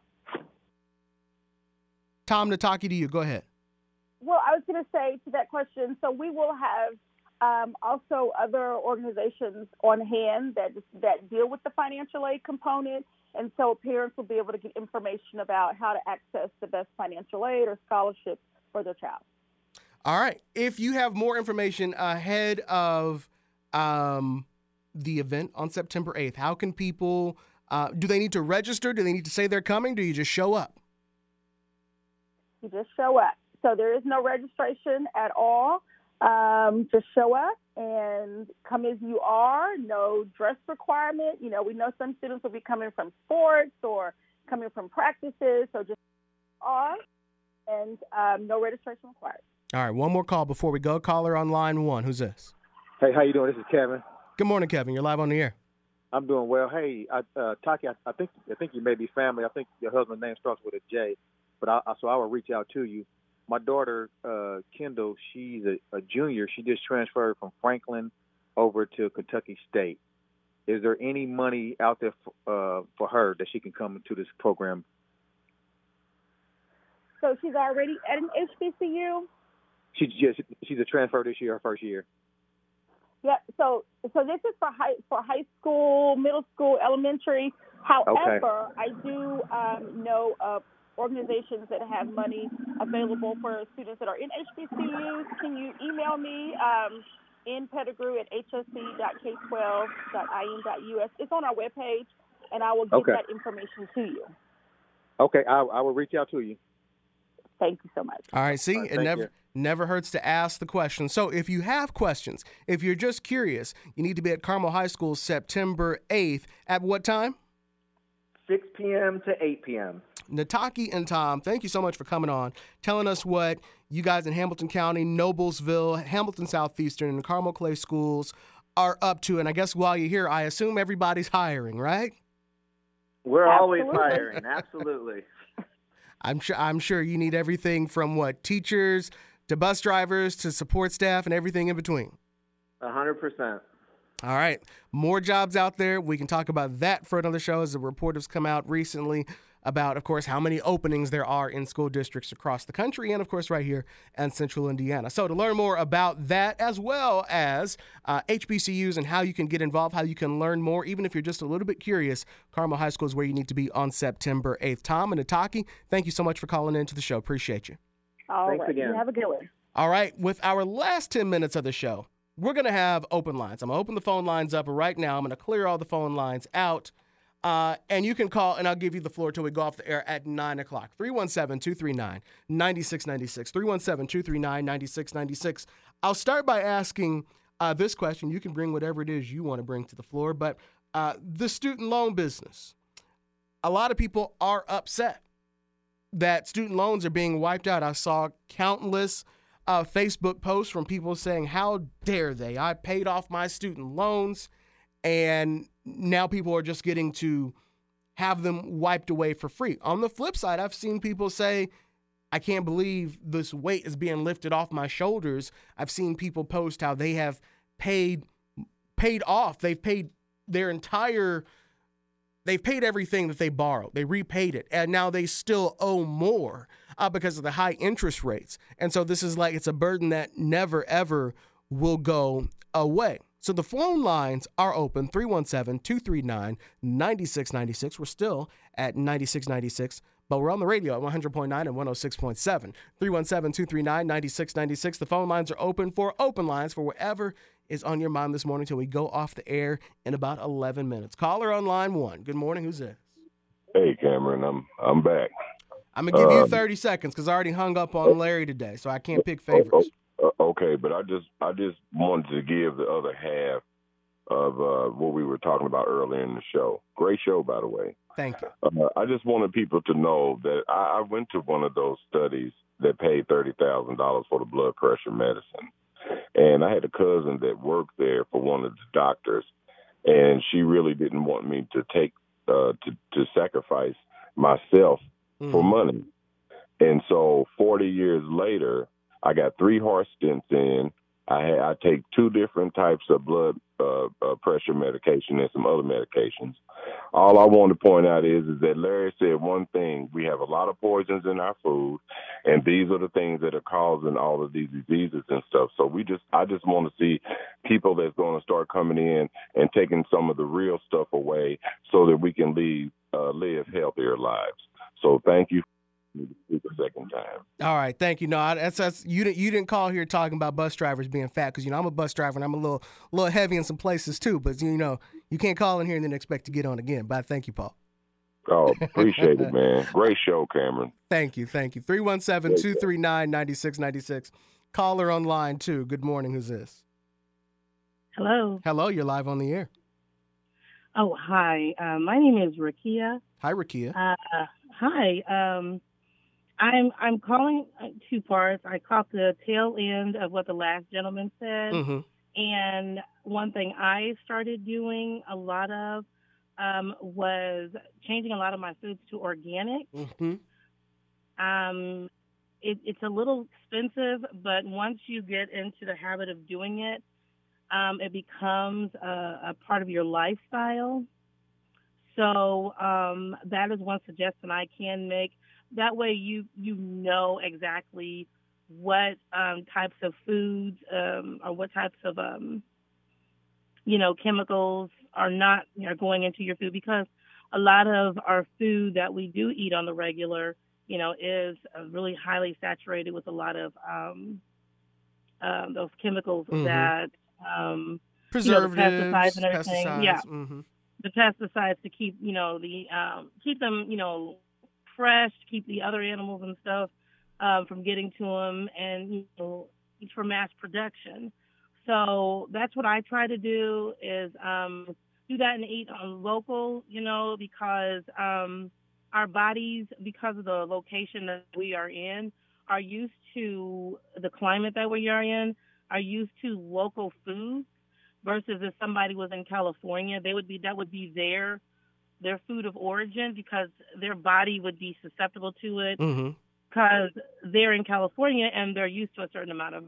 Tom Nataki to you. Go ahead. Well, I was going to say to that question. So we will have um, also other organizations on hand that that deal with the financial aid component, and so parents will be able to get information about how to access the best financial aid or scholarship for their child. All right. If you have more information ahead of um, the event on September 8th, how can people, uh, do they need to register? Do they need to say they're coming? Do you just show up? You just show up. So there is no registration at all. Um, just show up and come as you are. No dress requirement. You know, we know some students will be coming from sports or coming from practices. So just are and um, no registration required. All right. One more call before we go. Caller on line one. Who's this? Hey, how you doing? This is Kevin. Good morning, Kevin. You're live on the air. I'm doing well. Hey, I, uh, Taki, I, I think I think you may be family. I think your husband's name starts with a J, but I, I so I will reach out to you. My daughter, uh, Kendall, she's a, a junior. She just transferred from Franklin over to Kentucky State. Is there any money out there for, uh, for her that she can come into this program? So she's already at an HBCU. She's just she's a transfer this year, her first year. Yeah. So so this is for high for high school, middle school, elementary. However, I do um, know of organizations that have money available for students that are in HBCUs. Can you email me um, in Pettigrew at hse.k12.in.us? It's on our webpage, and I will give Okay. that information to you. Okay, I, I will reach out to you. Thank you so much. All right. See, All right, it never you. never hurts to ask the question. So if you have questions, if you're just curious, you need to be at Carmel High School September 8th. At what time? 6 p.m. to 8 p.m. Nataki and Tom, thank you so much for coming on, telling us what you guys in Hamilton County, Noblesville, Hamilton Southeastern, and Carmel Clay schools are up to. And I guess while you're here, I assume everybody's hiring, right? We're always hiring. Absolutely. I'm sure I'm sure you need everything from what teachers to bus drivers to support staff and everything in between. A hundred percent. All right, more jobs out there. We can talk about that for another show as the report has come out recently about, of course, how many openings there are in school districts across the country and, of course, right here in central Indiana. So, to learn more about that, as well as uh, HBCUs and how you can get involved, how you can learn more, even if you're just a little bit curious, Carmel High School is where you need to be on September 8th. Tom and Ataki, thank you so much for calling into the show. Appreciate you. All Thanks right. again. You have a good one. All right, with our last 10 minutes of the show, we're going to have open lines. I'm going to open the phone lines up right now. I'm going to clear all the phone lines out. Uh, and you can call, and I'll give you the floor till we go off the air at 9 o'clock. 317 239 9696. 317 239 9696. I'll start by asking uh, this question. You can bring whatever it is you want to bring to the floor, but uh, the student loan business. A lot of people are upset that student loans are being wiped out. I saw countless uh, Facebook posts from people saying, How dare they? I paid off my student loans, and now people are just getting to have them wiped away for free. On the flip side, I've seen people say, I can't believe this weight is being lifted off my shoulders. I've seen people post how they have paid paid off. They've paid their entire they've paid everything that they borrowed. They repaid it, and now they still owe more uh, because of the high interest rates. And so this is like it's a burden that never ever will go away. So the phone lines are open 317 239 9696. We're still at 9696, but we're on the radio at 100.9 and 106.7. 317 239 9696. The phone lines are open for open lines for whatever is on your mind this morning till we go off the air in about 11 minutes. Caller on line one. Good morning. Who's this? Hey, Cameron, I'm I'm back. I'm gonna give you Um, 30 seconds because I already hung up on Larry today, so I can't pick favorites. Okay, but I just I just wanted to give the other half of uh, what we were talking about earlier in the show. Great show, by the way. Thank you. Uh, I just wanted people to know that I, I went to one of those studies that paid thirty thousand dollars for the blood pressure medicine, and I had a cousin that worked there for one of the doctors, and she really didn't want me to take uh, to to sacrifice myself for money, and so forty years later, I got three heart stents in. I I take two different types of blood uh, uh, pressure medication and some other medications. All I want to point out is is that Larry said one thing: we have a lot of poisons in our food, and these are the things that are causing all of these diseases and stuff. So we just, I just want to see people that's going to start coming in and taking some of the real stuff away, so that we can leave uh, live healthier lives. So thank you for me to speak a second time. All right, thank you. No, I- that's that's you didn't you didn't call here talking about bus drivers being fat because you know I'm a bus driver and I'm a little little heavy in some places too. But you know you can't call in here and then expect to get on again. But thank you, Paul. Oh, appreciate it, man. Great show, Cameron. Thank you, thank you. 317-239-9696. Caller online too. Good morning. Who's this? Hello. Hello, you're live on the air. Oh, hi. Uh, my name is Rakia. Hi, Rakia. Uh, hi. Um, I'm I'm calling two parts. I caught the tail end of what the last gentleman said, Mhm. and one thing I started doing a lot of um, was changing a lot of my foods to organic. Mm-hmm. Um, it, it's a little expensive, but once you get into the habit of doing it, um, it becomes a, a part of your lifestyle. So um, that is one suggestion I can make. That way, you you know exactly what um, types of foods um, or what types of um, you know chemicals are not are going into your food because a lot of our food that we do eat on the regular, you know, is uh, really highly saturated with a lot of um, um, those chemicals Mhm. that um, Preservatives, you know, pesticides and everything. pesticides, Yeah, mhm. The pesticides to keep you know the um, keep them you know fresh, keep the other animals and stuff um, from getting to them, and you know for mass production. So that's what I try to do is um, do that and eat on local, you know, because um, our bodies, because of the location that we are in, are used to the climate that we are in, are used to local foods versus if somebody was in California, they would be that would be their their food of origin because their body would be susceptible to it Mm-hmm. because they're in California and they're used to a certain amount of,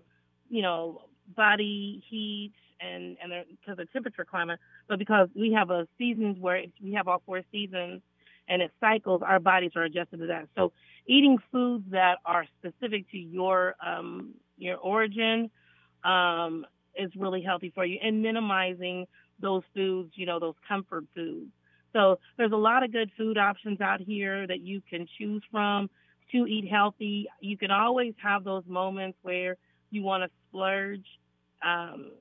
you know, body heat and and because of temperature climate. But because we have a seasons where we have all four seasons and it cycles, our bodies are adjusted to that. So eating foods that are specific to your um, your origin um, is really healthy for you, and minimizing those foods, you know, those comfort foods. So there's a lot of good food options out here that you can choose from to eat healthy. You can always have those moments where you want to splurge. Um,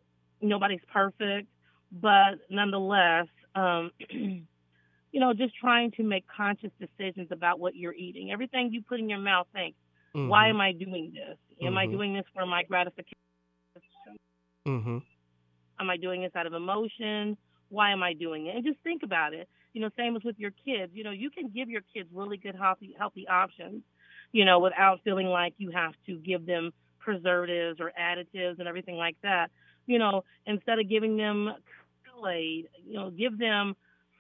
nobody's perfect, but nonetheless, um, you know, just trying to make conscious decisions about what you're eating. Everything you put in your mouth, think, why Mhm. am I doing this? Am I Mhm. doing this for my gratification? Mm-hmm. Am I doing this out of emotion? Why am I doing it? And just think about it. You know, same as with your kids. You know, you can give your kids really good healthy healthy options, you know, without feeling like you have to give them preservatives or additives and everything like that. You know, instead of giving them Kool-Aid, you know, give them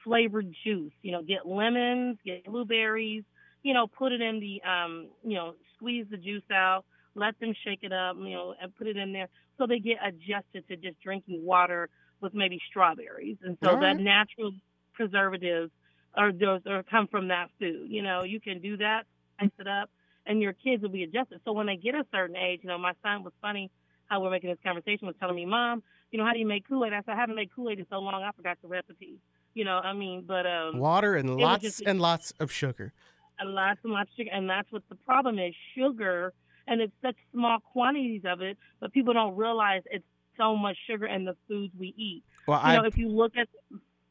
flavored juice. You know, get lemons, get blueberries, you know, put it in the um, you know, squeeze the juice out, let them shake it up, you know, and put it in there so they get adjusted to just drinking water with maybe strawberries. And so All that natural preservatives are those or come from that food. You know, you can do that, spice it up, and your kids will be adjusted. So when they get a certain age, you know, my son was funny how we're making this conversation was telling me, Mom, you know, how do you make Kool-Aid? I said, I haven't made Kool-Aid in so long I forgot the recipe. You know, I mean, but um Water and lots just- and lots of sugar. and lots and lots of sugar. And that's what the problem is sugar. And it's such small quantities of it, but people don't realize it's so much sugar in the foods we eat. Well, you know, I- if you look at,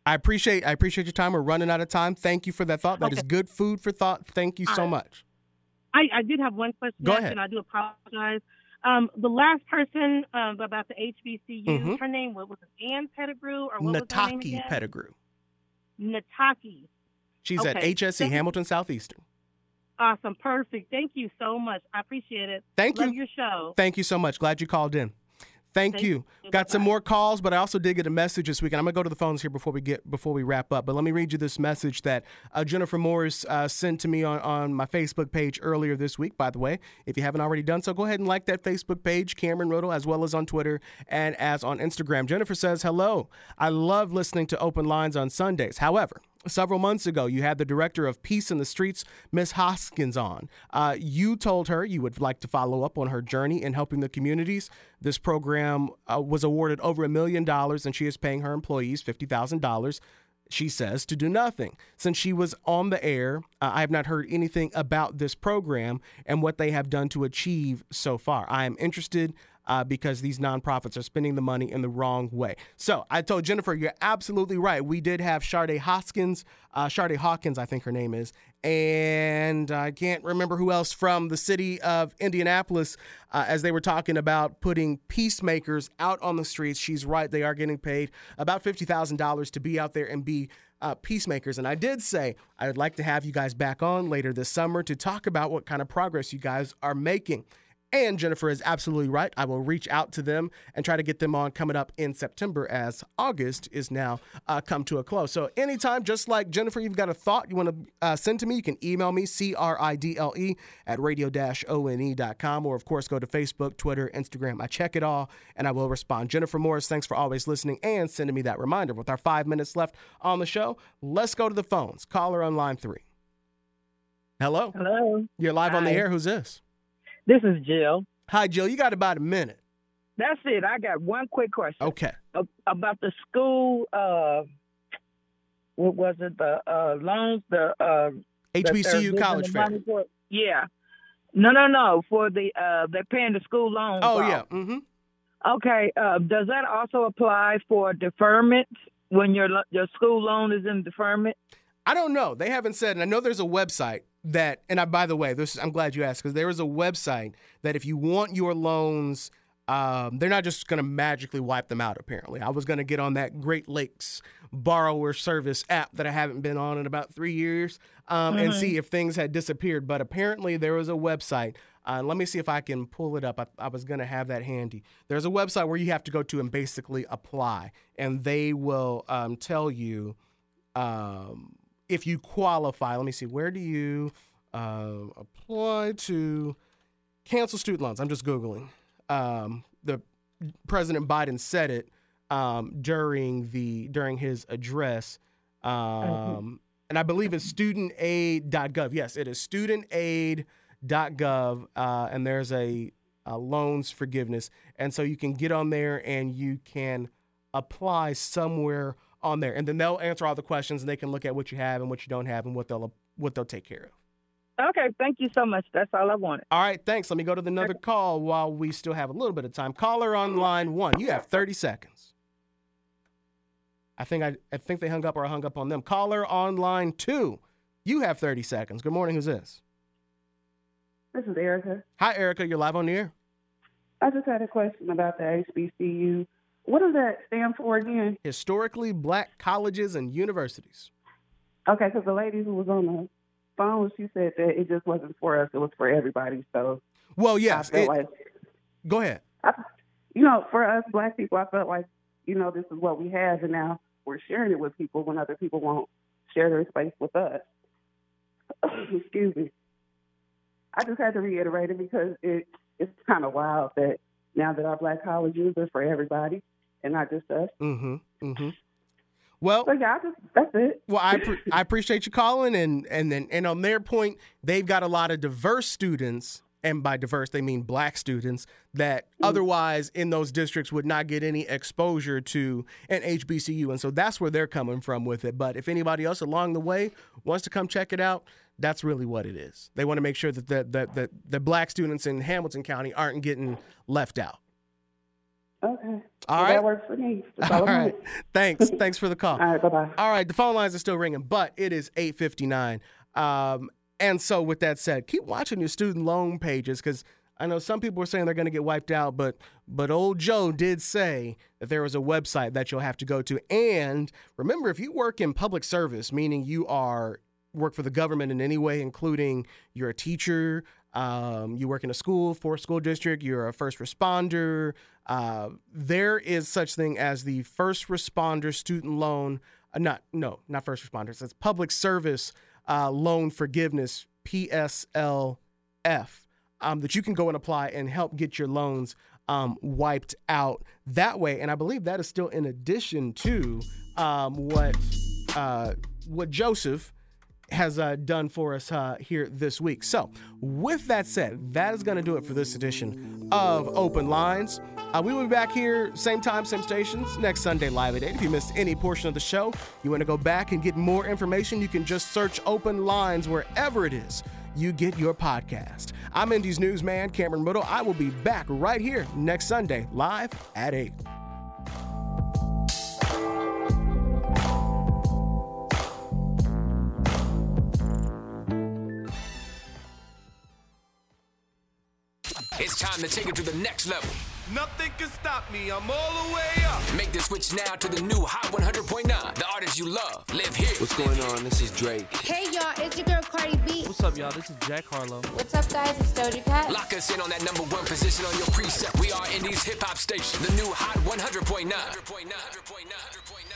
I appreciate I appreciate your time. We're running out of time. Thank you for that thought. That is Okay. good food for thought. Thank you so right. much. I, I did have one question. Go ahead. And I do apologize. Um, the last person um, about the HBCU, Mhm. her name what was it? Ann Pettigrew or what was her name Nataki again? Pettigrew. Nataki. She's at Okay. HSE Thank- Hamilton Southeastern. Awesome, perfect. Thank you so much. I appreciate it. Thank Love you. your show. Thank you so much. Glad you called in. Thank, Thank you. you. Got some more calls, but I also did get a message this week, and I'm gonna go to the phones here before we get before we wrap up. But let me read you this message that uh, Jennifer Morris uh, sent to me on, on my Facebook page earlier this week. By the way, if you haven't already done so, go ahead and like that Facebook page, Cameron Ridley, as well as on Twitter and as on Instagram. Jennifer says, "Hello, I love listening to Open Lines on Sundays. However." Several months ago, you had the director of Peace in the Streets, Miss Hoskins, on. Uh, you told her you would like to follow up on her journey in helping the communities. This program uh, was awarded over a million dollars, and she is paying her employees $50,000 she says, to do nothing. Since she was on the air, uh, I have not heard anything about this program and what they have done to achieve so far. I am interested uh, because these nonprofits are spending the money in the wrong way. So I told Jennifer, you're absolutely right. We did have Sade Hoskins, uh, Hawkins, I think her name is, and I can't remember who else from the city of Indianapolis uh, as they were talking about putting peacemakers out on the streets. She's right; they are getting paid about fifty thousand dollars to be out there and be uh, peacemakers. And I did say I would like to have you guys back on later this summer to talk about what kind of progress you guys are making. And Jennifer is absolutely right. I will reach out to them and try to get them on coming up in September as August is now uh, come to a close. So anytime, just like Jennifer, you've got a thought you want to uh, send to me, you can email me, C-R-I-D-L-E at radio-one.com or, of course, go to Facebook, Twitter, Instagram. I check it all and I will respond. Jennifer Morris, thanks for always listening and sending me that reminder. With our five minutes left on the show, let's go to the phones. Caller on line three. Hello. Hello. You're live on the air. Who's this? This is Jill. Hi, Jill. You got about a minute. That's it. I got one quick question. Okay. About the school, uh, what was it? The uh, loans, the uh, HBCU giving college the fair. Yeah. No, no, no. For the uh, they're paying the school loans. Oh, off. yeah. Mm-hmm. Okay. Uh, does that also apply for deferment when your your school loan is in deferment? I don't know. They haven't said, and I know there's a website that, and I, by the way, this I'm glad you asked because there is a website that if you want your loans, um, they're not just going to magically wipe them out. Apparently, I was going to get on that Great Lakes borrower service app that I haven't been on in about three years, um, and Mhm. see if things had disappeared. But apparently, there was a website. Uh, let me see if I can pull it up. I, I was going to have that handy. There's a website where you have to go to and basically apply, and they will um, tell you um, if you qualify, let me see, where do you uh, apply to cancel student loans? I'm just Googling. Um, the President Biden said it um, during the during his address. Um, and I believe it's studentaid.gov. Yes, it is studentaid.gov. Uh, and there's a, a loans forgiveness. And so you can get on there and you can apply somewhere on there. And then they'll answer all the questions and they can look at what you have and what you don't have and what they'll what they'll take care of. Okay. Thank you so much. That's all I wanted. All right, thanks. Let me go to the another call while we still have a little bit of time. Caller on line one. You have 30 seconds. I think I, I think they hung up or I hung up on them. Caller on line two. You have 30 seconds. Good morning. Who's this? This is Erica. Hi, Erica. You're live on the air. I just had a question about the HBCU. What does that stand for again? Historically black colleges and universities. Okay, because the lady who was on the phone, she said that it just wasn't for us; it was for everybody. So, Well, yes. It- like, go ahead. I, you know, for us black people, I felt like, you know, this is what we have, and now we're sharing it with people when other people won't share their space with us. Excuse me. I just had to reiterate it because it it's kind of wild that now that our black colleges are for everybody and not just us. Mm-hmm. Mm-hmm. Well, so yeah, I just that's it. Well, I pre- I appreciate you calling, and and then and on their point, they've got a lot of diverse students, and by diverse they mean black students that otherwise in those districts would not get any exposure to an HBCU, and so that's where they're coming from with it. But if anybody else along the way wants to come check it out, that's really what it is. They want to make sure that the the the, the black students in Hamilton County aren't getting left out. Okay. All Well, right. That works for me. That's all All right. Thanks. Thanks for the call. All right. Bye bye. All right. The phone lines are still ringing, but it is 859. Um, and so with that said, keep watching your student loan pages because I know some people are saying they're going to get wiped out, but but old Joe did say that there was a website that you'll have to go to. And remember, if you work in public service, meaning you are work for the government in any way, including you're a teacher, um, you work in a school for school district, you're a first responder. Uh, there is such thing as the first responder student loan. Uh, not no, not first responders. It's public service uh, loan forgiveness PSLF um, that you can go and apply and help get your loans um, wiped out that way. And I believe that is still in addition to um, what uh, what Joseph has uh, done for us uh, here this week. So, with that said, that is going to do it for this edition of Open Lines. Uh, we will be back here, same time, same stations, next Sunday live at 8. If you missed any portion of the show, you want to go back and get more information, you can just search Open Lines wherever it is you get your podcast. I'm Indy's newsman, Cameron Ridley. I will be back right here next Sunday, live at 8. It's time to take it to the next level. Nothing can stop me. I'm all the way up. Make the switch now to the new Hot 100.9. The artists you love live here. What's going on? This is Drake. Hey y'all, it's your girl Cardi B. What's up, y'all? This is Jack Harlow. What's up, guys? It's Doja Cat. Lock us in on that number one position on your preset. We are Indy's hip hop station, the new Hot 100.9. 100.9. 100.9.